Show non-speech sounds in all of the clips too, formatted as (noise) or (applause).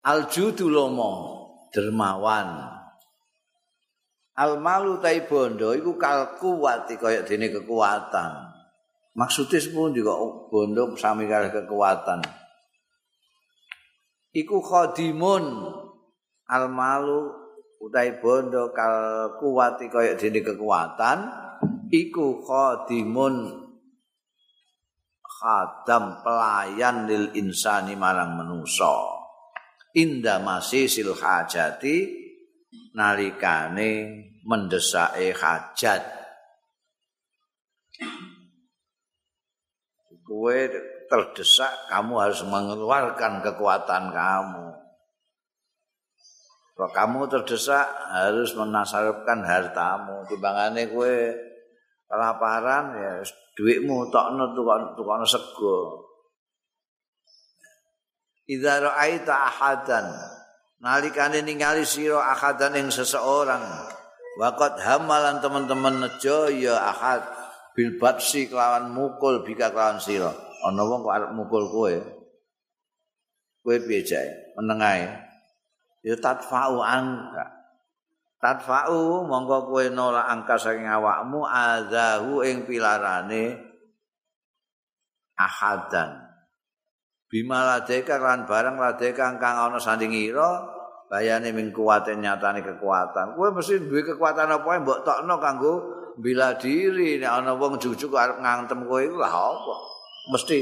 Al-judu lomo dermawan. Al-malu tai bondo iku kalkuwati kaya dene kekuatan. Maksudnya sepun juga bondo sami kali kekuatan. Iku khodimun al-malu utai bondo kalkuwati kaya dene kekuatan. Iku khodimun khadam pelayan lil insani marang manusa inda masih sil hajati nalikane mendesake hajat. Kowe terdesak kamu harus mengeluarkan kekuatan kamu. Kalau kamu terdesak harus menasarupkan hartamu. Timbangane kowe kelaparan ya duitmu tokno tukang sego Idza ra'aita ahadan. Nalikane ningali sira ahadan ing seseorang. Waqad hamalan teman-teman nejo ya ahad. Bil batsi kelawan mukul bika kelawan sira. Ana wong kok arep mukul kowe? Kowe piye jae menengae ya tatfa'u angka tatfa'u monggo kowe nolak angka saking awakmu azahu ing pilarane ahadan bima ladeka lan barang ladeka kang ana sanding ira bayane ming kuwate nyatane kekuatan. Kowe mesti duwe kekuatan apa mbok tokno kanggo bila diri. Nek ana wong jujuk arep ngantem kowe iku lah apa? Mesti.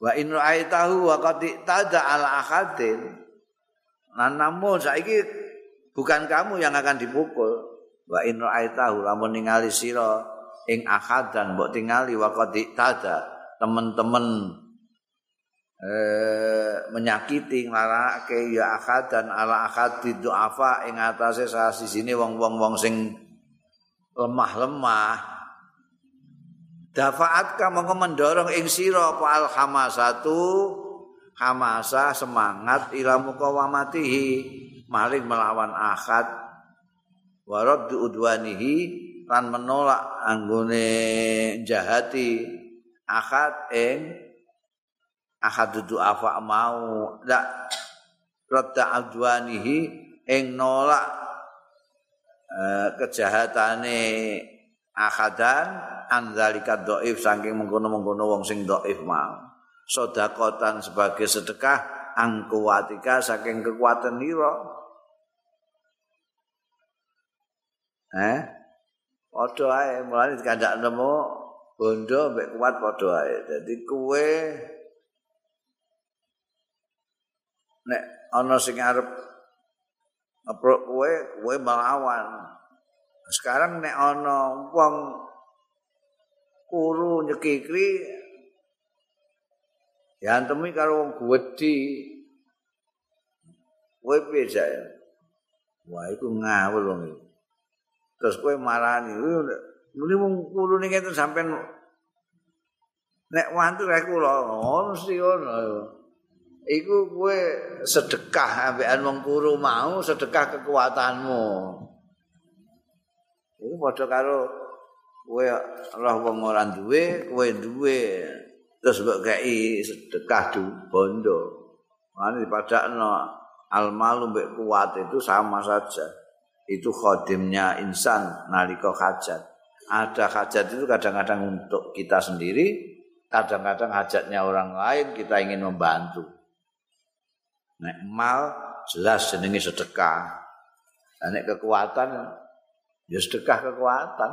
Wa in ra'aitahu wa qad tada ala ahadin lan namun saiki bukan kamu yang akan dipukul. Wa in ra'aitahu lamun ningali sira ing ahadan mbok tingali wa qad tada teman-teman eh, menyakiti nglarake ya akad dan ala akad di du'afa ing atase sasi sini wong-wong wong sing lemah-lemah. Dafaat ka mongko mendorong ing sira apa al hamasatu hamasa semangat ila muqawamatihi maling melawan akad. Warad udwanihi lan menolak anggone jahati akad ing akad dudu afa mau. La radda adwanihi ing nolak uh, kejahatane akadan anzalika dhaif saking mengkono-mengkono wong sing dhaif mau. Sedakotan sebagai sedekah angkuwatika saking kekuatan nira eh? Padha ae mulane kandak nemu bondo mbek kuat padha ae. Dadi kowe nek ana sing arep ngeprok kowe, kowe melawan. Sekarang nek ana wong kuru nyekikri diantemi karo wong gedhi. Kowe piye jae? Wah, iku ngawur wong iki. Terus kowe marani, Muni wong kulo ning ngeten sampean nek wantu rek kula ngono mesti ngono. Iku kowe sedekah ambekan wong kuru mau sedekah kekuatanmu. Iku padha karo kowe roh wong ora duwe, kowe duwe terus mbok kei sedekah du bondo. Mane dipadakno almalu mbek kuat itu sama saja. Itu khodimnya insan nalika hajat. Ada hajat itu kadang-kadang untuk kita sendiri, kadang-kadang hajatnya orang lain kita ingin membantu. Nek mal jelas jenenge sedekah. Nek kekuatan ya sedekah kekuatan.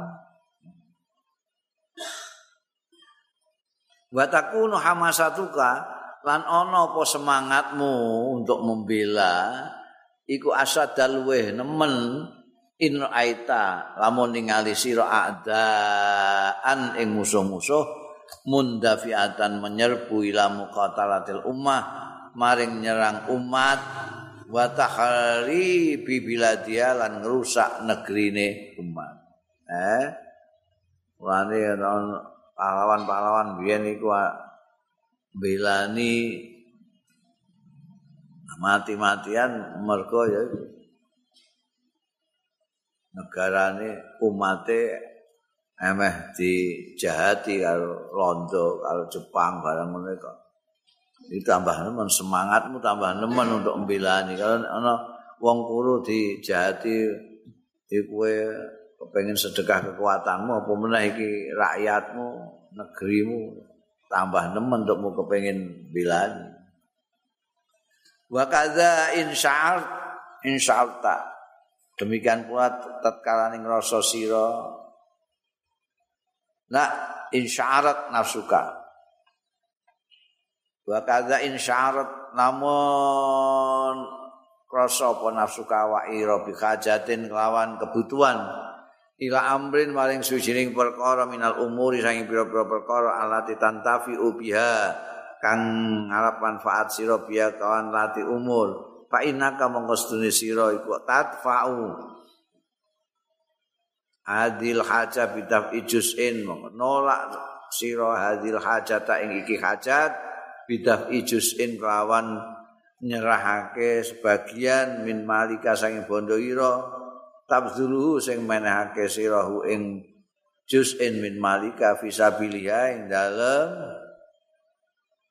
Wa takunu hamasatuka lan ana apa semangatmu untuk membela iku asad dalweh nemen in aita lamun ningali sira adaan ing musuh-musuh mundafiatan menyerbu ila muqatalatil ummah maring nyerang umat wa tahari bi biladia lan ngrusak negrine umat. Eh? Wani pahlawan-pahlawan biyen iku belani mati-matian mergo ya negarane umate emeh dijahati karo londo karo Jepang barang ngono kok. Itu tambah nemen semangatmu tambah nemen untuk membelani. Kalau ana wong kuru dijahati iku kowe kepengin sedekah kekuatanmu apa meneh iki rakyatmu negerimu tambah nemen untukmu kepengin belani. Wa kadza insya'al insya'alta demikian pula tatkala ning rasa sira la insya'arat nafsuka. Wa kadza insyarat namun krasa apa nafsu kawaira bi hajatin kelawan kebutuhan. Ila amrin maring sujining perkara minal umuri saking pira-pira perkara alati tantafi biha kang ngalap manfaat sira biya kawan lati umur fa innaka mongkostune sira iku tatfa'u adil haja bidaf ijusin nolak sira hadil hajata ing iki hajat bidah ijusin kelawan nyerahake sebagian min malika sanging bondo ira tabzuluhu sing menehake sirahu ing juz'in min malika fisabiliha ing dalem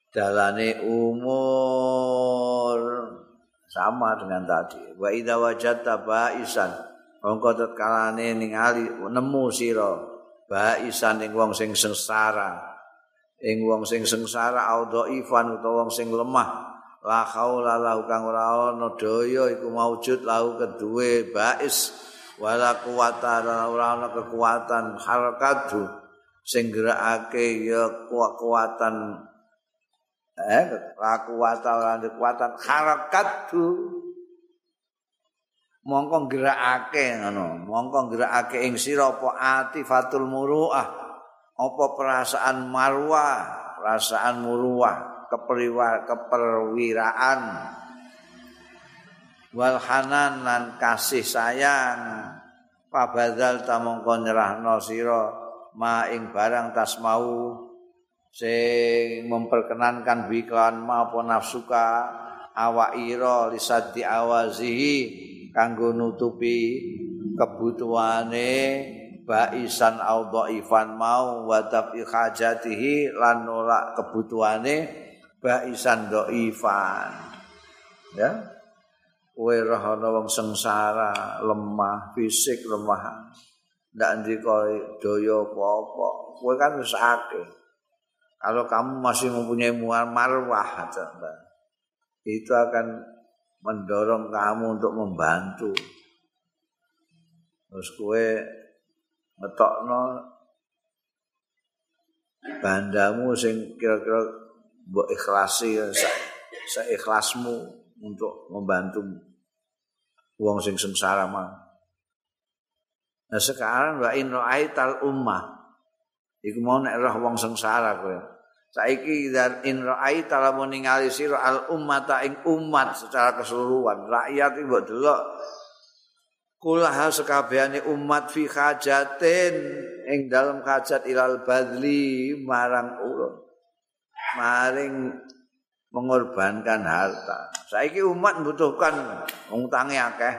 dalane umur sama dengan tadi. Wa idza wajadta ba'isan. Mongko tetkalane ningali nemu sira ba'isan ing wong sing sengsara. Ing wong sing sengsara audha ifan utawa wong sing lemah. La haula lahu kang ora ana daya iku maujud lahu keduwe bais. Wala kuwata ora ana kekuatan harakatu sing gerakake ya kekuatan eh kekuatan ora kekuatan harakatu mongko gerakake ngono. Mongko gerakake ing sira apa atifatul muruah. Apa perasaan marwah, perasaan muruah, keperwira, keperwiraan. Wal hanan lan kasih sayang. Pabadzal tamongko nyerahno sira ma ing barang tas mau sing memperkenankan biklan ma apa nafsuka awaira lisadi awazihi kanggo nutupi kebutuhane baisan au dhaifan mau wa tafi hajatihi lan nolak kebutuhane baisan dhaifan. Ya. Kowe roh ana wong sengsara lemah fisik lemah. Ndak ndika daya apa-apa. Kowe kan wis kalau kamu masih mempunyai marwah itu akan mendorong kamu untuk membantu terus kowe ngetokno bandamu sing kira-kira mbok ikhlasi seikhlasmu untuk membantu wong sing sengsara. Nah sekarang wa in ra'aital ummah iku mau nek roh wong sengsara kowe. Saiki in ra'aital lamun ningali sira al ummata ing umat secara keseluruhan, rakyat iki mbok delok. Kulaha sekabehane umat fi hajatin ing dalam hajat ilal badli marang ulun maring mengorbankan harta. Saiki umat membutuhkan ngutangi akeh.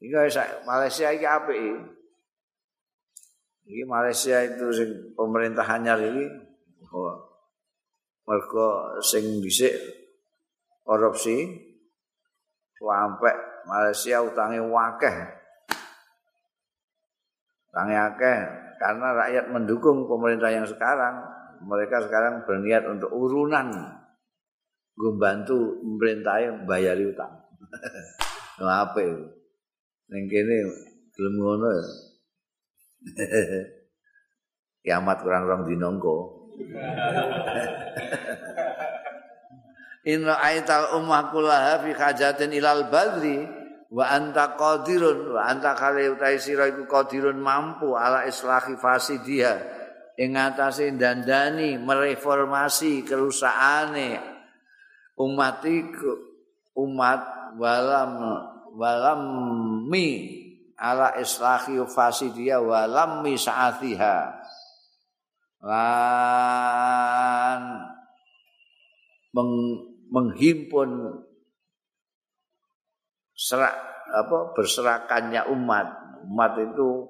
Iki Malaysia iki apik iki Malaysia itu sing pemerintahannya ini oh, mergo sing dhisik korupsi sampai Malaysia utangnya wakeh. Utangnya wakeh karena rakyat mendukung pemerintah yang sekarang. Mereka sekarang berniat untuk urunan membantu pemerintah yang bayari utang. apa itu? Yang kini belum ngono ya. (laughs) Kiamat kurang kurang dinongko. Inna aital ummah kullaha fi hajatin ilal badri wa anta qadirun wa anta kale utai sira iku qadirun mampu ala islahi fasidiha ing atase dandani mereformasi kerusaane umat iku umat walam walam mi ala islahi fasidiha walam mi saatiha lan meng menghimpun serak apa berserakannya umat. Umat itu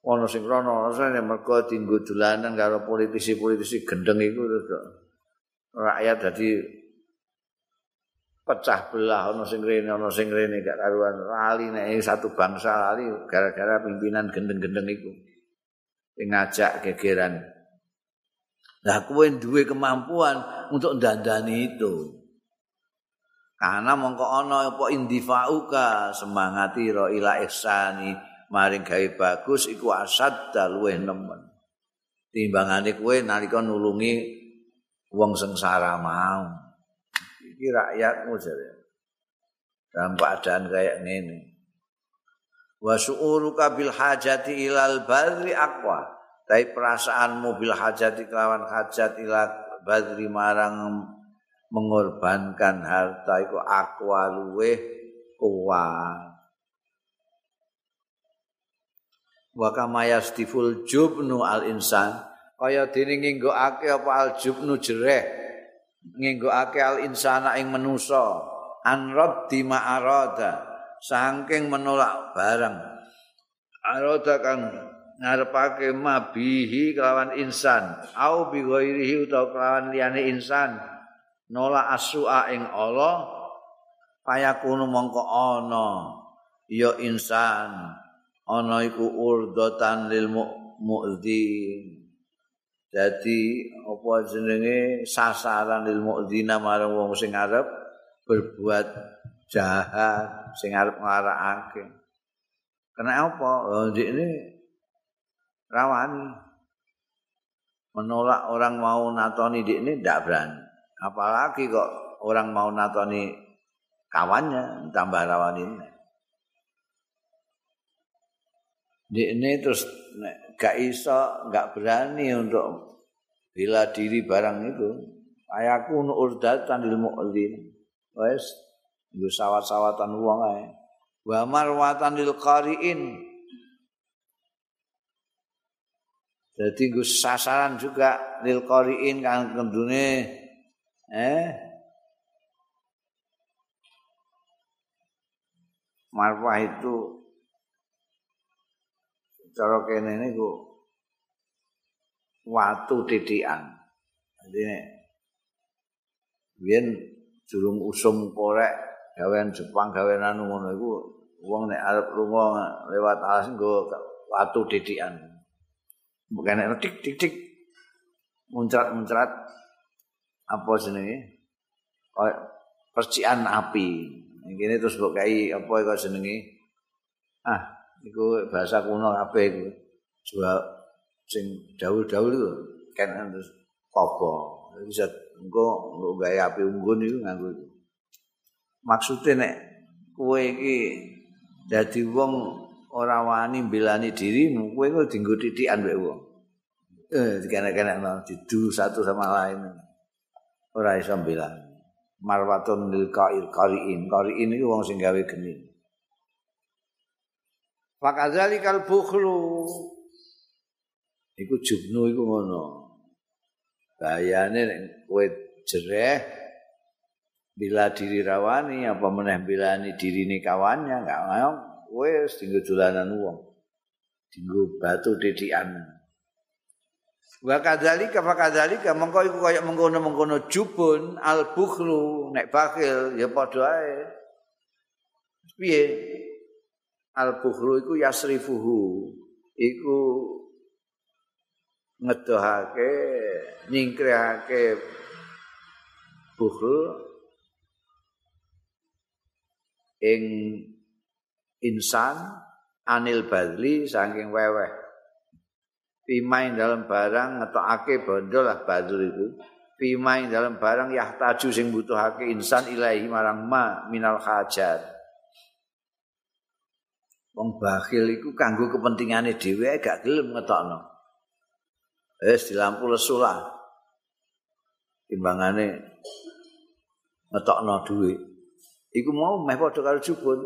ono sing rono rasane mergo dinggo dolanan karo politisi-politisi gendeng iku terus rakyat jadi pecah belah ana sing rene ana sing rene gak karuan lali nek satu bangsa lali gara-gara pimpinan gendeng-gendeng iku sing ngajak gegeran Lah kowe duwe kemampuan untuk dandani itu. Karena mongko ana apa indifauka semangati ro ila ihsani maring gawe bagus iku asad luweh nemen. Timbangane kowe nalika nulungi wong sengsara mau. Iki rakyatmu jare. Dalam keadaan kayak ngene. Wa su'uruka bil hajati ilal badri aqwa. Tapi perasaanmu bil hajati kelawan hajat ila badri marang mengorbankan harta iku akwa luweh kuat. Wa kama yastiful jubnu al insan kaya dene nginggokake apa al jubnu jereh nginggokake al insana ing manusa an raddi ma arada saking menolak barang. Arada kang ngarepake mabihi kelawan insan au bi ghairihi utawa kelawan liyane insan. Nolak asua ing Allah payakunu mongko ana ya insan. Ana iku urdatan lil mu'dzin jadi apa jenenge? Sasaran lil mu'dzina marang wong sing arep berbuat jahat sing arep nglarakake kena apa? Oh, ini rawani menolak orang mau natoni di ini tidak berani. Apalagi kok orang mau natoni kawannya tambah rawani ini ini terus gak iso gak berani untuk bila diri barang itu. Ayaku urdatan ilmu mu'lin wes sawat-sawatan uang ae. Wa marwatan lil qari'in. Jadi gus sasaran juga lil qoriin kan kendune eh? Marwah itu cara kene niku watu titian. Jadi biyen durung usum korek gawean Jepang gawean anu ngono iku wong nek arep lunga lewat alas nggo watu titian. bukan enak tik tik tik muncrat muncrat apa jenenge oh, percikan api ini terus buat kayak apa itu jenenge ah itu bahasa kuno apa itu jual sing daul daul itu kan terus kopo bisa engko engko gaya api unggun itu nganggo itu maksudnya nek kue iki jadi wong ora wani mbelani dirimu, kowe kok dienggo titikan mek wong. Eh, dikene-kene mau didu satu sama lain. Ora iso mbelani. Marwatun lil qail qariin. Qariin iki wong sing gawe geni. Fakadzalikal bukhlu. Iku jubnu iku ngono. Bayane nek kowe jereh bila diri rawani apa meneh bilani diri ini kawannya enggak mau wis dinggo dolanan wong. Dinggo batu dedikan. Wa kadzalika fa kadzalika mengko iku kaya mengkono-mengkono jubun al bukhlu nek bakil ya padha ae. Piye? Al bukhlu iku yasrifuhu. Iku ngedohake nyingkrehake bukhlu ing insan anil badli saking weweh. Pimain dalam barang ngetokake bondo lah badul itu pimain dalam barang yahtaju sing butuhake insan ilahi marang ma minal hajat wong bakhil iku kanggo kepentingane dhewe gak gelem ngetokno. Wis di lampu lesulah timbangane ngetokno duit iku mau meh padha karo jubun.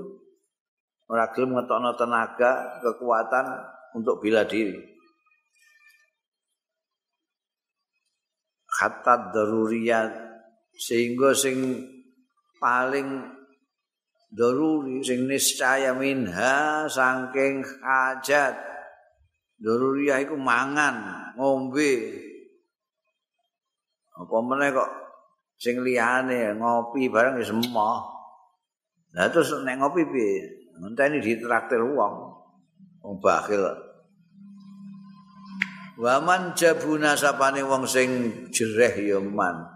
Ora gelem ngetokno tenaga, kekuatan untuk bela diri. Hatta daruriyat. Sehingga sing paling daruri sing niscaya minha saking hajat daruriyah iku mangan, ngombe. Apa meneh kok sing liyane ngopi bareng wis emoh Lah terus nek ngopi piye? Ngenteni ditraktir wong. Wong bakhil. Waman jabuna sapane wong sing jereh ya man.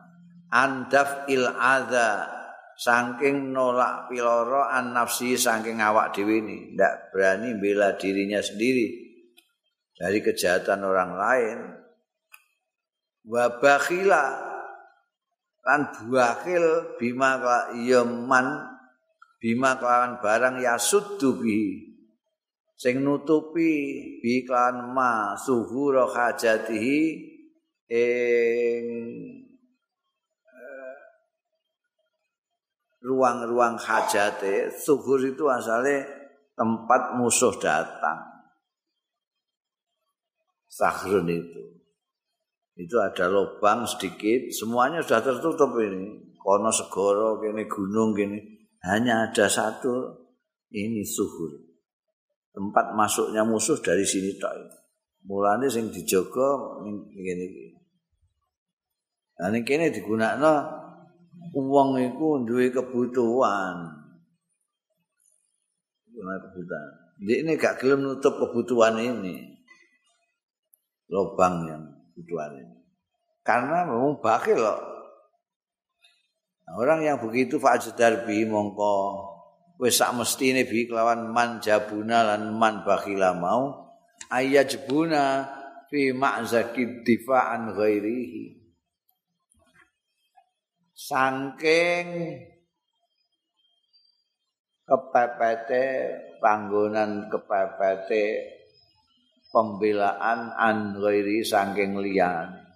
Andaf il adza saking nolak piloro an nafsi saking awak dhewe ini ndak berani bela dirinya sendiri. Dari kejahatan orang lain. Wa bakhila kan buakhil bima ka yaman bima kelawan barang ya suddu sing nutupi bi kelawan ma suhura hajatihi ing ruang-ruang hajate suhur itu asalnya tempat musuh datang. Sahrun itu. Itu ada lubang sedikit semuanya sudah tertutup ini. Kono segoro kini gunung kini hanya ada satu ini suhur. Tempat masuknya musuh dari sini tok mulane sing dijogo ngene iki. Nah kene digunakno uang iku duwe kebutuhan. Duwe kebutuhan. Dia ini gak gelem nutup kebutuhan ini. Lubang yang kebutuhan ini. Karena memang bakil loh orang yang begitu fajdar bi mongko wis sak mestine bi kelawan man jabuna lan man bakhila mau ayajbuna fi ma'zaki difa'an ghairihi saking kepepete panggonan kepepete pembelaan an ghairi saking liyane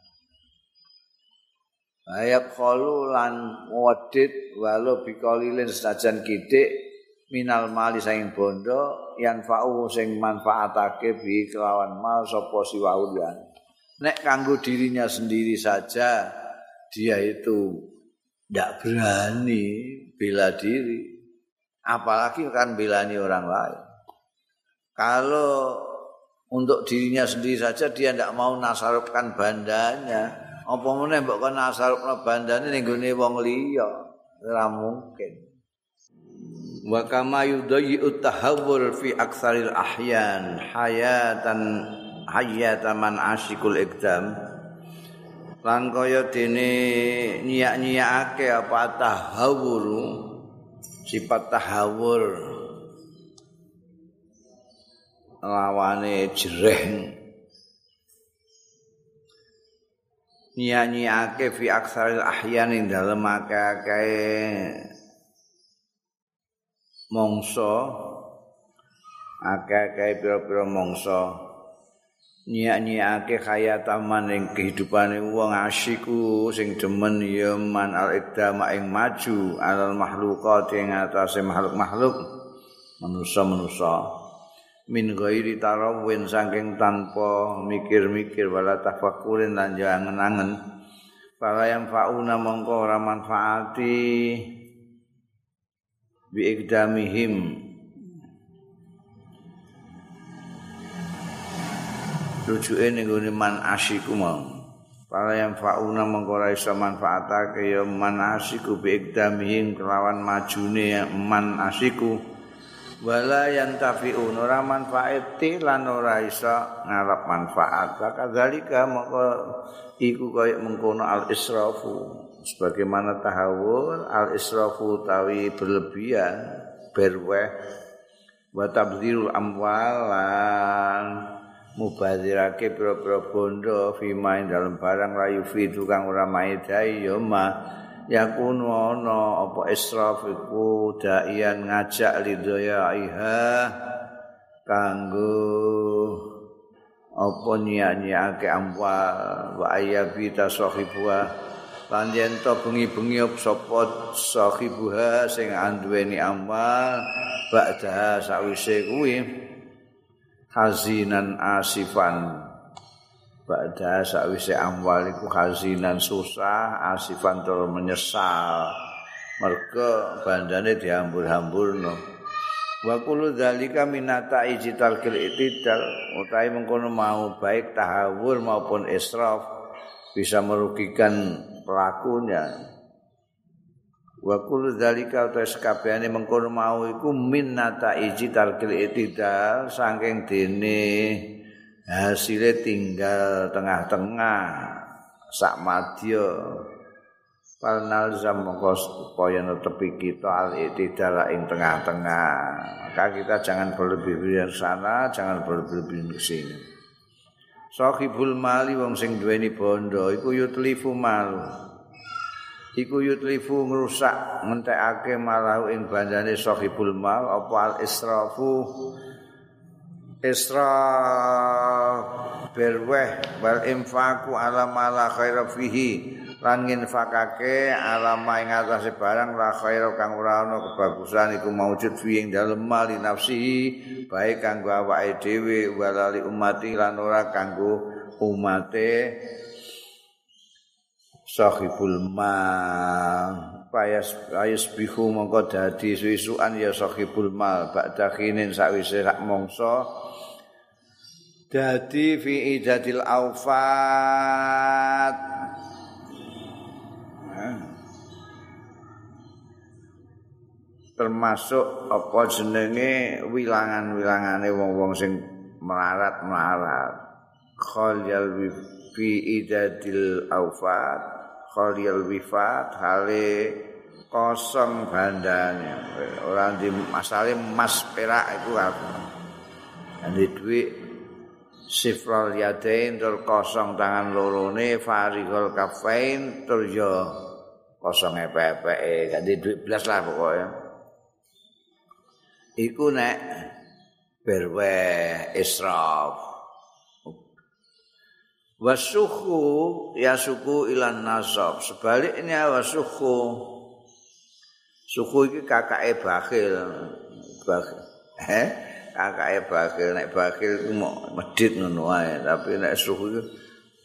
Ayat kholu lan wadid walau bikolilin senajan kidik minal mali saing bondo yang fa'u sing manfaatake bi kelawan mal sopo siwaulian. Nek kanggo dirinya sendiri saja dia itu tidak berani bela diri. Apalagi kan belani orang lain. Kalau untuk dirinya sendiri saja dia tidak mau nasarupkan bandanya, apa meneh mbok kon asarupna bandane ning gone wong liya ora mungkin wa kama yudayyu tahawwur fi aktsaril ahyan hayatan hayata man asyikul ikdam lan kaya dene nyiak-nyiakake apa tahawur sifat tahawur. Lawane jereh nyanyiake fi aksaril ahyan ing dalem akeh mongso akeh-akeh pira-pira mongso nyanyiake khayataman ing kehidupane wong asyiku sing demen ya man al ikdama ing maju alal makhluqat ing atase makhluk-makhluk manusa-manusa. Min ghairi tarawin saking tanpa mikir-mikir wala tafakkurin lan jangan-angen para yang fauna mongko ora manfaati bi ikdamihim rujuke ning gone man asyiku mau. Para yang fauna mongko ora iso manfaatake ya man asyiku bi kelawan majune man asyiku wala yantafi'un ora manfaati lan ora iso ngarep manfaat. Kadzalika moko iku kaya mengkono al israfu sebagaimana tahawur al israfu tawi berlebihan berweh wa tabdzirul amwalan mubadzirake pira-pira bondo fima dalam barang rayu fi tukang ora maedai ya yakunu ana apa israf iku daian ngajak lidaya kanggo apa nyanyiake amwal wa ayabi tasahibuha. Yen to bengi-bengi sapa sahibuha sing anduweni amwal ba'da sawise kuwi hazinan asifan Bada sakwise amwal iku hazinan susah, asifan tur menyesal. Mergo bandane diambur-hamburno. Wa kullu dzalika minata ijital kil itidal utahe mengkono mau baik tahawur maupun israf bisa merugikan pelakunya wa kullu dzalika utawa sakabehane mengkono mau iku minnata iji tarkil itidal saking dene hasile tinggal tengah-tengah sak madya Palnal zam mongko supaya netepi kita al itidal ing tengah-tengah. Maka kita jangan berlebih-lebihan sana, jangan berlebih-lebihan ke sini. Sahibul mali wong sing duweni bondo iku yutlifu malu. Iku yutlifu ngrusak ngentekake malahu ing bandane sahibul mal apa al israfu isra berweh wal infaku ala mala khaira fihi lan nginfakake alama ing atase barang la khaira kang ora ana kebagusan iku maujud fi ing dalem mali nafsi baik kanggo awake dhewe walali umati lan ora kanggo umate sahibul ma. Payas ayus bihu mongko dadi suisuan ya sahibul mal ba'da khinin sakwise sak mongso dadi fi idadil aufat termasuk apa jenenge wilangan-wilangane wong-wong sing melarat-melarat. Khalyal fi idadil aufat khalyal wifat hale kosong bandane ora di masale emas perak iku apa andi duit sifral yadain tur kosong tangan lorone farigol kafain tur yo kosong epe-epe ganti duit belas lah pokoknya. Iku nek berwe israf wasuhu ya suku ilan nasab. Sebaliknya wasuhu suku iki kakake bakhil. Bakhil. Eh? Kakake bakhil. Nek bakhil ku mau medit ngono wae tapi nek suhu iki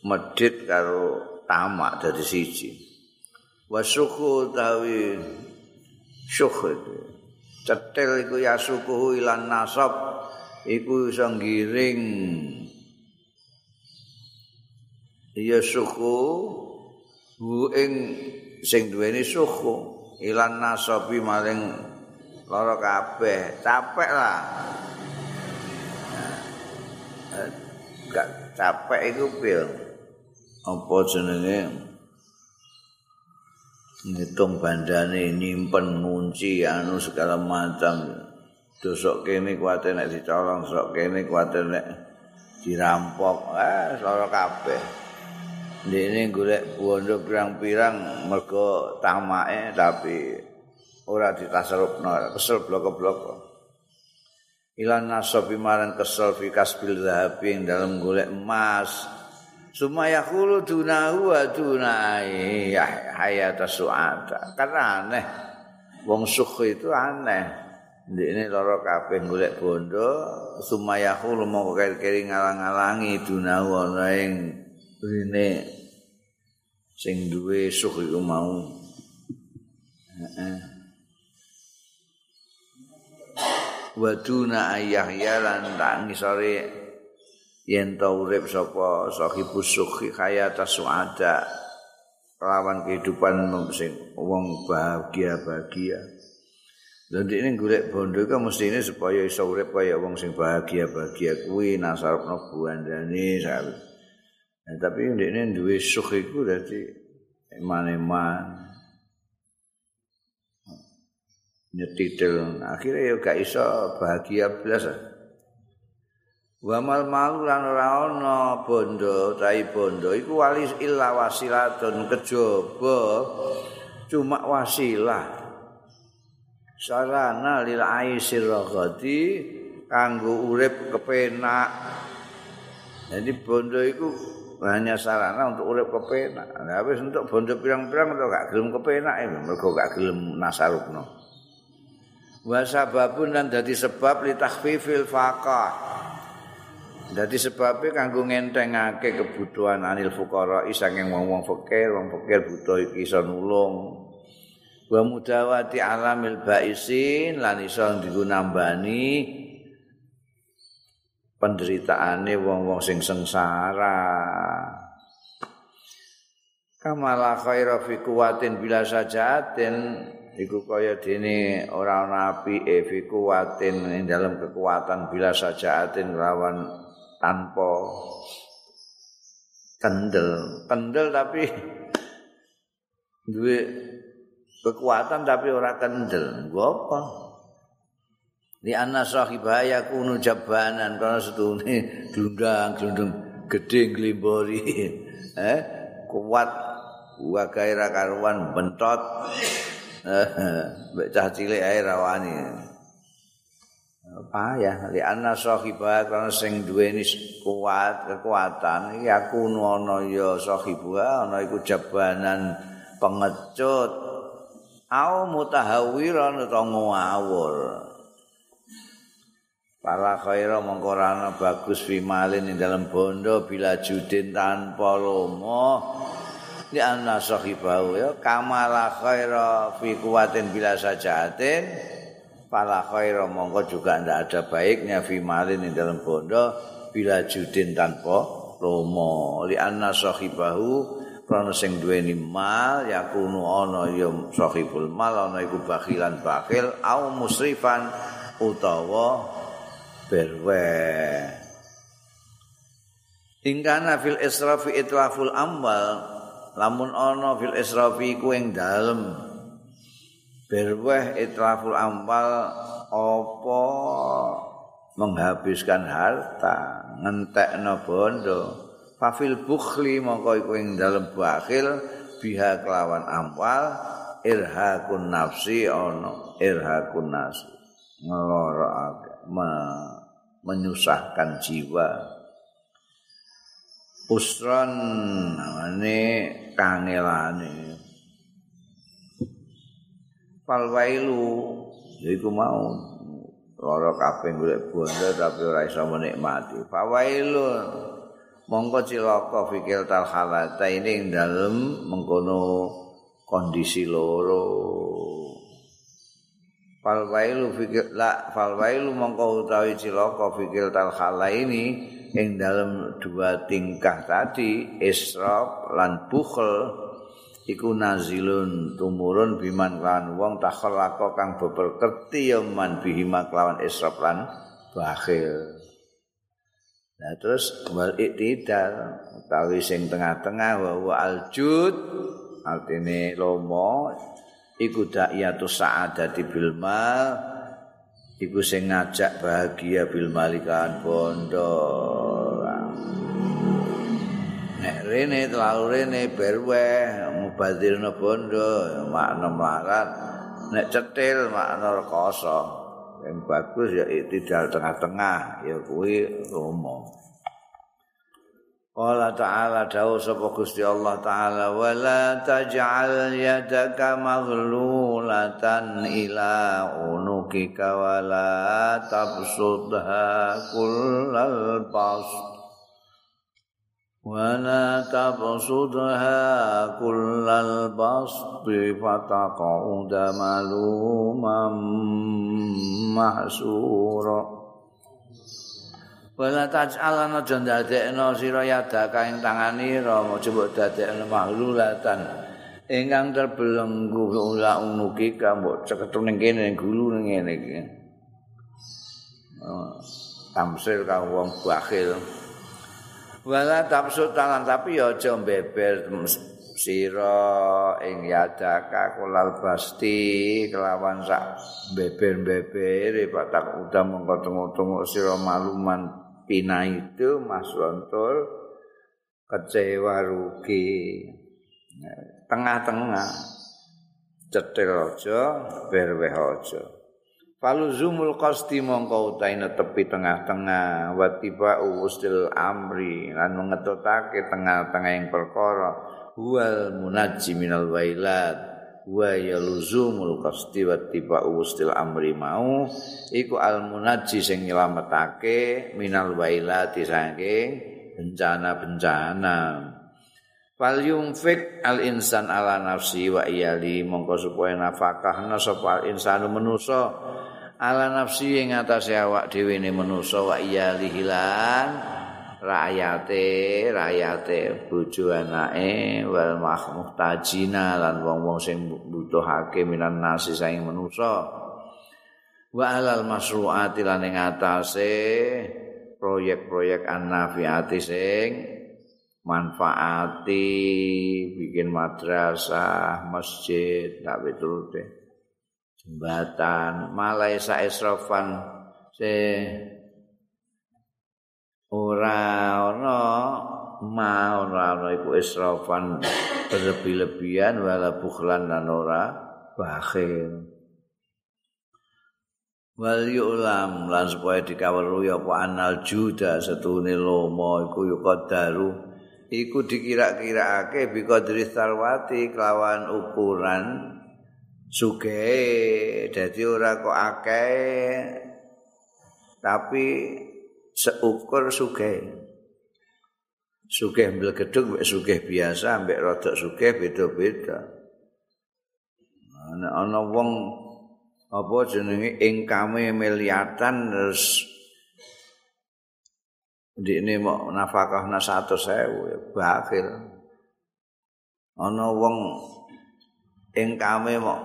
medit karo tamak dadi siji. Wasuhu tawi syuhud cetil iku yasukuhu ilan nasab. Iku iso ngiring ya suku. Bu ing sing duweni suku ilan nasabi maling lara kabeh. Capek lah. Gak capek iku pil. Apa jenenge? Ngitung bandane nyimpen ngunci anu segala macam. Dosok kene kuwatir nek dicolong sok kene kuwatir nek dirampok. Eh lara kabeh ndene golek bondo pirang-pirang mergo tamake tapi ora ditasarupno kesel blok-blok ilan nasabi maran kesel fi kasbil zahabi dalam golek emas Sumaya khulu dunahu wa dunai hayat su'ata. Karena aneh. Wong suh itu aneh. Ini loro kabeh golek bondo. Sumaya khulu mau kiri-kiri ngalang-alangi dunahu ana ing rene sing duwe suh iku mau. Heeh. Wa duna ayahya lan tak ngisore yen ta urip sapa sahibus sukhi hayata suada lawan kehidupan sing wong bahagia-bahagia. Lha ini golek bondo iku mesti ini supaya iso urip kaya wong sing bahagia-bahagia kuwi nasarepno buandane sawi. Nah, tapi ndekne duwe sukh iku dadi eman-eman. Nyetitil akhirnya ya gak iso bahagia belas. wa mal malu lan ora ana bondo tai bondo iku wali illa wasilatun kejaba cuma wasilah sarana lil aisir ragati kanggo urip kepenak jadi bondo iku hanya sarana untuk urip kepenak. Nah wis untuk bondo pirang-pirang to gak gelem kepenak ya mergo gak gelem nasarupno wa sababun lan dadi sebab li takhfifil faqah. Dadi sebabnya kanggo ngentengake kebutuhan anil fuqara isanging wong-wong fakir, wong fakir butuh iki iso nulung. Wa mudawati alamil baisin lan iso digunambani penderitaane wong-wong sing sengsara. Kamala khaira fi kuwatin bila sajatin iku kaya dene ora ana api fi kuwatin ing dalam kekuatan bila sajaatin lawan tanpa kendel. Kendel tapi duwe kekuatan tapi ora kendel. Nggo apa Di anna sahibaya kunu jabanan karena setune glundang glundung gede glimbori (laughs) eh kuat wa gaira karuan bentot. (laughs) Mbek cah cilik ae rawani payah li anna sahibaya karena sing duweni kuat kekuatan aku ana ya sahibaya ana iku jabanan pengecut. Au mutahawiran utawa ngawur Para khaira mongko bagus fimalin ing dalam bondo bila judin tanpa lomo. Di anna sahibau ya kamala khaira fi kuwatin bila sajatin. Para khaira mongko juga ndak ada baiknya fimalin ing dalam bondo bila judin tanpa lomo. Li anna sahibahu krana sing duweni mal yakunu ana ya sahibul mal ana iku bakhilan bakhil au musrifan utawa berwe ingkana fil israfi itlaful amwal lamun ana fil israfi ku ing dalem. Berwe itlaful amwal apa menghabiskan harta ngentekno bondo. Fafil bukhli mongko iku ing dalem bakhil biha kelawan amwal irhakun nafsi ana irhakun nafsi ngelorokake menyusahkan jiwa. Usron ini kangelane. Palwailu yaiku mau. Lara kabeh golek bondo tapi ora iso menikmati. Palwailu mongko cilaka fikir tal halata ini ing dalem mengkono kondisi loro fal wailu fikir la fal wailu mongko utawi cilaka fikir tal khala ini ing dalam dua tingkah tadi israf lan bukhl iku nazilun tumurun biman kan wong takhalaka kang beperkerti ya man bihima kelawan israf lan bakhil Nah terus wal iktidal utawi sing tengah-tengah wa aljud artine lomo iku da'iyatu sa'adati bil mal. Iku sing ngajak bahagia bil malikan bondo. Nek rene terlalu rene berwe mubadzirna bondo makna melarat. Nek cetil makna rekoso. Yang bagus ya iktidal tengah-tengah. Ya kuwi romo Qala ta'ala dawu sapa Gusti Allah taala wala taj'al yadaka maghlulatan ila unukika wala tabsudha kullal bas wala tabsudha kullal bas fataqauda malumam mahsura Wala taj'al ana aja ndadekno sira yada kaing tanganira aja mbok dadekno mahlulatan ingkang terbelenggu ula unuki ka mbok cekethu ning kene ning gulu ning ngene iki. Oh, tamsil ka wong bakhil. Wala tapsut tangan tapi ya aja beber sira ing yadaka kulal basti kelawan sak beber-beber pak tak udah mengko tunggu sira maluman pina itu Mas Lontul kecewa rugi. Tengah-tengah. Cetil aja berweh aja. Faluzumul qasti mongko utaine tepi tengah-tengah. Wa tiba ustil amri lan mengetutake tengah-tengah yang perkara. Wal munajji minal wailat wa yalzumul qasti wa tiba'u ustil amri mau. Iku al munajji sing nyelametake minal wailati saking bencana-bencana. Fal yunfik al insan ala nafsi wa iyali. Mongko supaya nafkah sapa al insanu manusa. Ala nafsi ing atase awak dhewe ne manusa wa iyali hilan rakyate rakyate bojo anake wal mahmuhtajina lan wong-wong sing butuhake minan nasi saing manusa wa alal masruati lan ing atase proyek-proyek annafiati sing manfaati bikin madrasah masjid tak betul deh jembatan malai sa israfan se ora ana ma ora ana iku israfan berlebih-lebihan wala bukhlan lan ora bakhil. Wal yu'lam lan supaya dikawruhi apa anal juda setune lomo iku yuqaddaru iku dikira-kirakake biqadri sarwati kelawan ukuran suge dadi ora kok akeh. Tapi seukur sugih. Sugih mbel gedung mek sugih biasa mbek rodok sugih beda-beda. Ana ana wong apa jenenge ingkame miliatan terus ndikne mok nafkahna 100.000 ya bakil. Ana wong ingkame mok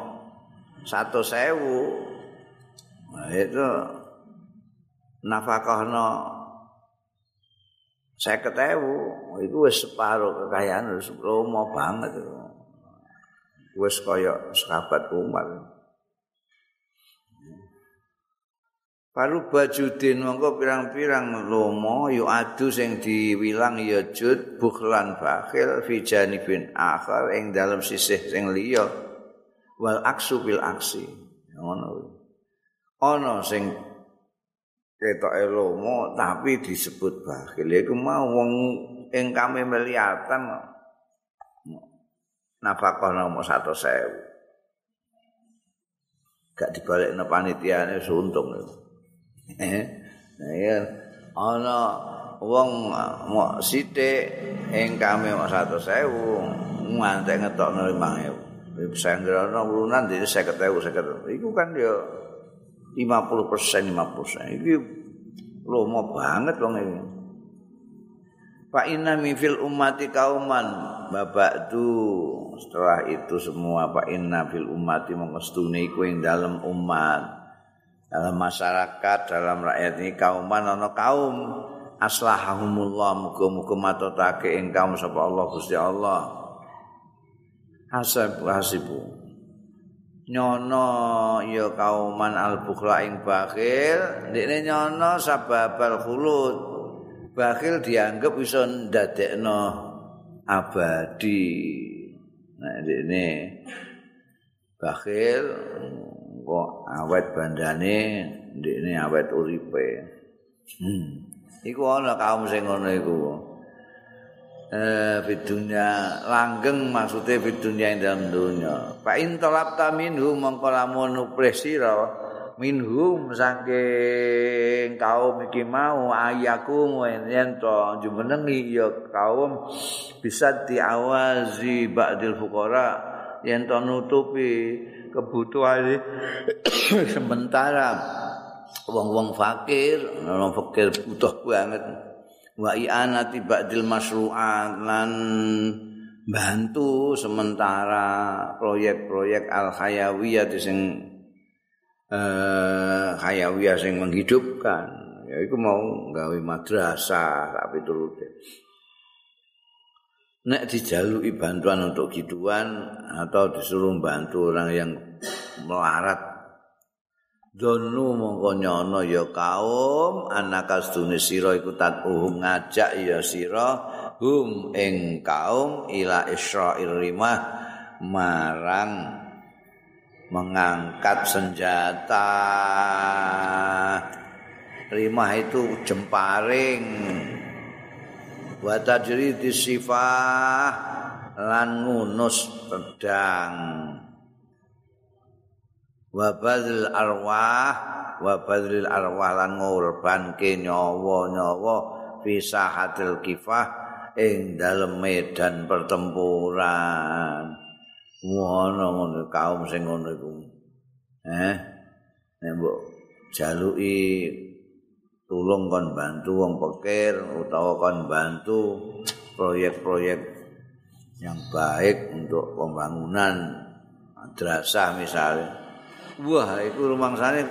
100.000 nah itu nafkahno seket ewu itu wis separo kekayaan wis lomo banget wis kaya sahabat Umar Paru bajudin mongko pirang-pirang lomo yu adu sing diwilang ya jud bukhlan bakhil fi janibin akhar ing dalam sisih sing liya. Wal aksu bil aksi. Ngono. Ana sing ketoke lomo tapi disebut bakhil. Iku mau wong ingkame miliatan nafkah nomor 100.000 gak dibalik no panitiane suntung eh ya ana wong mau sithik ingkame mau 100.000 ngantek ngetokno 5.000 bisa ngrono urunan dene 50.000 50.000 iku kan ya 50 persen, 50 persen. Ini lomo banget wong ini. Fa inna fil ummati kauman babak tu setelah itu semua Pak inna fil ummati mengestune iku ing dalam umat. Dalam masyarakat dalam rakyat ini kauman ana kaum. Aslahahumullah muga-muga matotake ing kaum sapa Allah Gusti Allah. Hasab hasibu nyono ya kauman al bukhla ing bakhil ndekne nyono sababal khulud. Bakhil dianggap bisa ndadekno abadi. Nah ndekne bakhil kok awet bandane ndekne awet uripe. Hmm. iku ana kaum sing ngono iku eh dunya. Langgeng maksudnya di dunia yang dalam dunia Pak Intolap minhum mongko lamun sira minhum saking kaum iki mau ayaku yen to jumenengi ya kaum bisa diawazi ba'dil fuqara yen to nutupi kebutuhan (coughs) sementara wong-wong fakir wong fakir butuh banget wa i'anati ba'dil masru'at lan bantu sementara proyek-proyek al khayawiyah sing eh khayawiyah sing menghidupkan. Ya iku mau gawe madrasah tapi turute nek dijaluki bantuan untuk gituan atau disuruh bantu orang yang melarat Donu mongko nyono ya kaum anak astune sira iku tatuh ngajak ya sira hum ing kaum ila isra'il rimah marang mengangkat senjata. Rimah itu jemparing wa tajri disifah lan ngunus pedang wa badril arwah wa badril arwah lan ngorbanke nyawa-nyawa fi sahatil kifah ing dalem medan pertempuran. Ngono ngono kaum sing ngono iku. Eh nek mbok jaluki tulung kon bantu wong pikir utawa kon bantu proyek-proyek yang baik untuk pembangunan madrasah misalnya wah itu rumah sana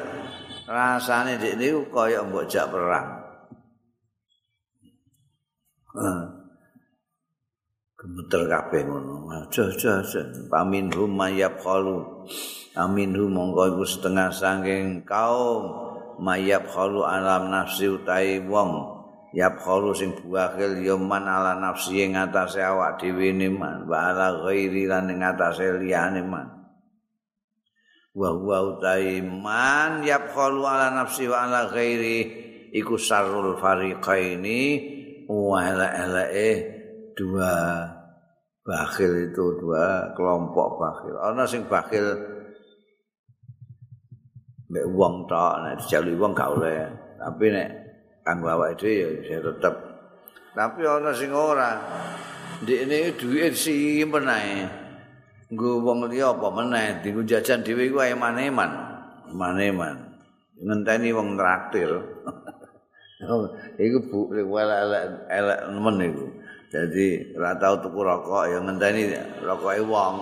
rasanya di ini kaya mbok jak perang. Gemeter kabeh ngono. Aja aja aja pamin hum mayab khalu amin hum mongko iku setengah saking kaum mayab khalu alam nafsi utai wong. Yap khalu sing buahil ya man ala nafsi ing atase awak dhewe ne man. Wa ala ghairi lan ing atase liyane man wa huwa utai man yap khalu ala nafsi wa ala ghairi iku sarul fariqaini wa ala dua bakhil itu dua kelompok bakhil. Ana sing bakhil mek wong tok nek dijalui wong gak oleh. Tapi nek kanggo awake dhewe ya tetep. Tapi ana sing ora ndekne duit simpen ae nggo wong liya apa meneh dienggo jajan dhewe iku ae maneman maneman ngenteni wong traktir (laughs) iku bu elek elek nemen iku Jadi ora tau tuku rokok ya ngenteni rokoke wong.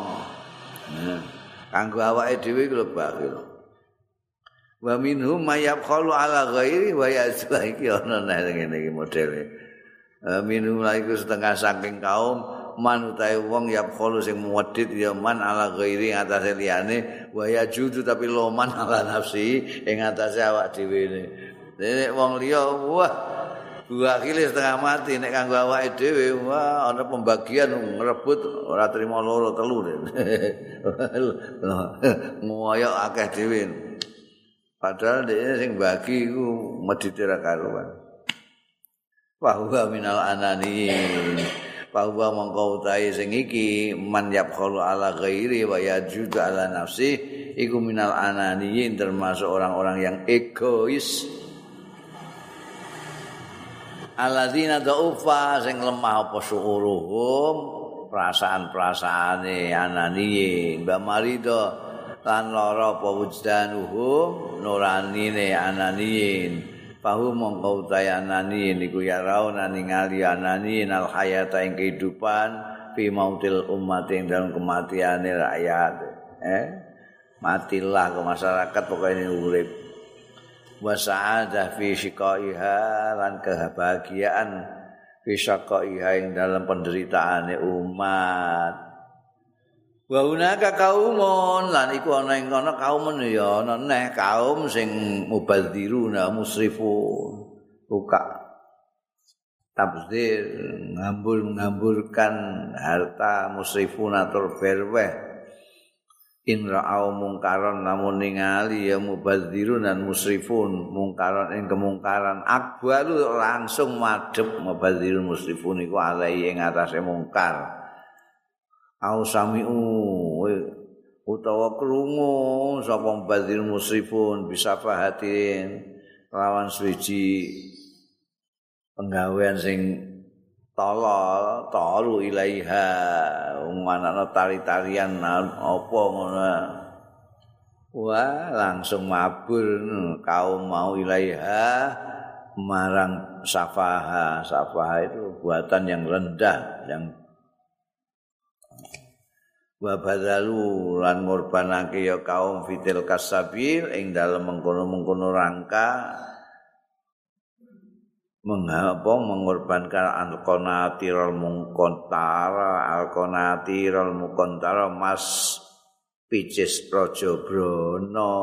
Kanggo awake dhewe iku lho bakhil. Wa minhum mayab ala ghairi wa yasla iki ana ngene iki modele. Minhum setengah saking kaum man utahe wong yab khalu sing muweddit ya man ala ghairi atase liyane wa yajudu tapi loman ala nafsi ing atase awak dhewe. Nek wong liya wah dua kili setengah mati nek kanggo awake dhewe wah ana pembagian ngrebut ora trimo loro telu (laughs) ngoyo akeh dhewe padahal dhek sing bagi iku medhite ra karuan. Bahwa minal anani bahwa mongko utahe sing iki man yabkhalu ala ghairi wa yajudu ala nafsi iku minal anani termasuk orang-orang yang egois. Alladzina daufa sing lemah apa syuuruhum perasaan-perasaane ananiye. Mbak marido lan lara apa wujdanuhum nuranine ananiyin pahu mongko utahe ananiyin iku ya ningali ananiyin al hayata ing kehidupan fi mautil umat ing dalam kematiane rakyat. Eh? Matilah ke masyarakat pokoknya urip. Wa sa'adah fi shiqaiha lan kebahagiaan fi shiqaiha ing dalam penderitaane umat wa unaka kaumun lan iku ana ing kono kaumun ya ana neh kaum sing mubadziruna musrifun. Buka tabzir ngambur-ngamburkan harta musrifun atur berweh. In ra'au mungkaran namun ningali ya mubadzirun dan musrifun. Mungkaran ing kemungkaran akbalu langsung madhep mubadzirun musrifun iku alai ing atase mungkar au samiu utawa krungu sapa mubadzirun musrifun bisa fahatin lawan suci penggawean sing tolol tolu ilaiha manana tari-tarian apa ngono. Wah langsung mabur kaum mau ilaiha marang safaha. Safaha itu buatan yang rendah yang wa badalu lan ngorbanake ya kaum fitil kasabil ing dalem mengkono-mengkono rangka mengapa mengorbankan al-qanatirul mungkontara al-qanatirul mungkontara mas picis projo brono.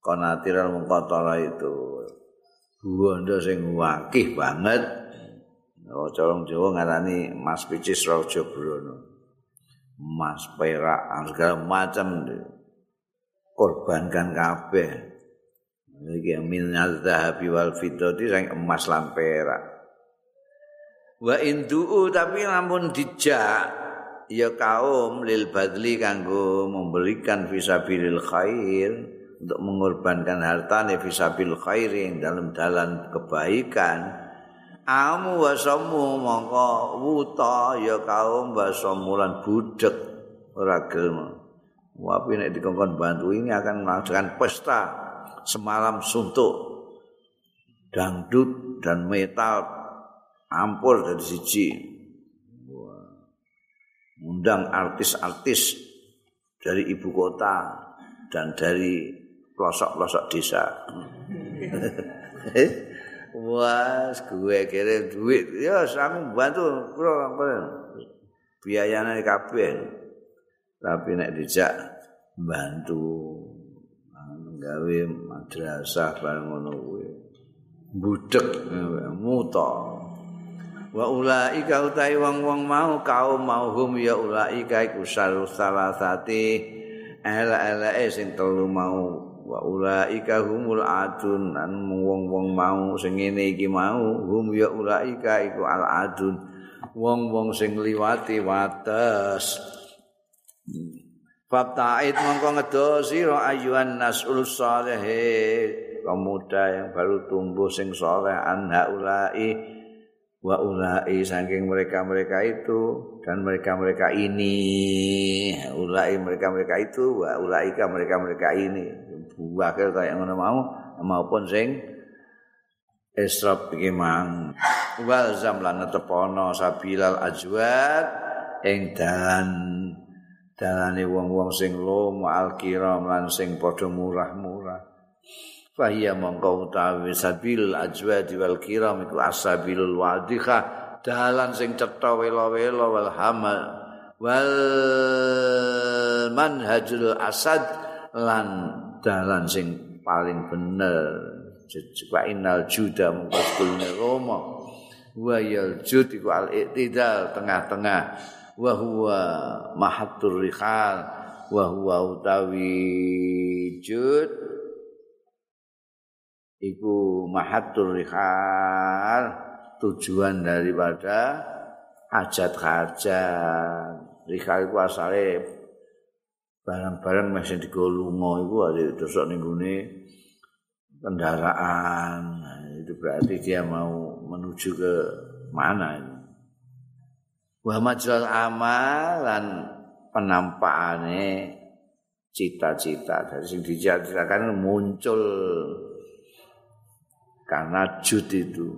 Qanatirul mungkontara itu. Buanda sing wakih banget. Oh corong jawa ngarani mas picis projo brono mas perak segala macam korbankan kabeh. Iki min al-dhahabi wal fiddati sing emas lan perak. Wa indu tapi lamun dijak ya kaum lil badli kanggo memberikan fisabilil khair untuk mengorbankan hartane fisabil khair yang dalam jalan kebaikan amu wasamu mongko wuta ya kaum wasamu lan budek ora gelem. Wapi nek dikongkon bantu ini akan mengadakan pesta semalam suntuk. Dangdut dan metal ampur dari siji. Undang artis-artis dari ibu kota dan dari pelosok-pelosok desa. (laughs) Wah, gue kirim duit. Ya, aku bantu kula biayane kabeh. Tapi nek dijak bantu gawe madrasah bareng ngono kuwi. Budek muta. Wa ulaika utai wong-wong mau kaum mau hum ya ulaika iku salasati ala-ala sing telu mau wa ulaika humul adun. Lan wong-wong mau sing ngene iki mau hum ya ulaika iku al adun. Wong-wong sing liwati wates. Bab ta'id mongko ngedo sira ayuhan nasul saleh pemuda yang baru tumbuh sing saleh anha ulai wa ulai saking mereka-mereka itu dan mereka-mereka ini. Ulai mereka-mereka itu wa ulaika mereka-mereka ini. Wakil kaya ngono mau maupun sing esrop iki mang. Wal zamlan tepono sabilal ajwad ing dalan dalane wong-wong sing lomo alkiram lan sing padha murah-murah fahiya mongko utawi sabil ajwadi wal kiram iku asabilul wadhiha dalan sing cetha wela-wela wal hamal wal manhajul asad lan dalan sing paling bener. Jejak inal juda mongko kulne romo wa yal jud iku al iktidal tengah-tengah. Wa huwa mahattur rihal wa huwa utawi jud iku mahattur rihal tujuan daripada hajat-hajat rihal iku asale barang-barang masih digolungo iku ada dosok ning kendaraan. Nah, itu berarti dia mau menuju ke mana ini? Wa majral amal lan penampakane cita-cita. Dari sing dicita-citakan muncul karena jud itu.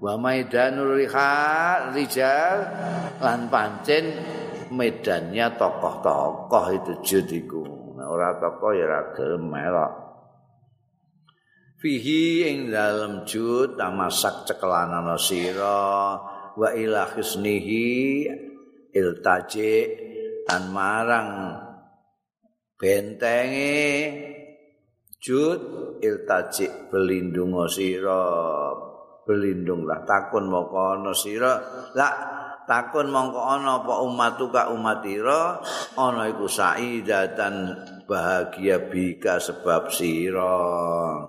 Wa maidanul rihal rijal lan pancen medannya tokoh-tokoh itu jud iku. Nah, ora tokoh ya ora melok. Fihi ing dalem jud tamasak cekelanana sira wa ila husnihi iltaji an marang bentenge jud iltaji belindung sira. Belindunglah takun moko ana sira. La takun mongko ana apa umatuka umatira ana iku saidatan bahagia bika sebab sira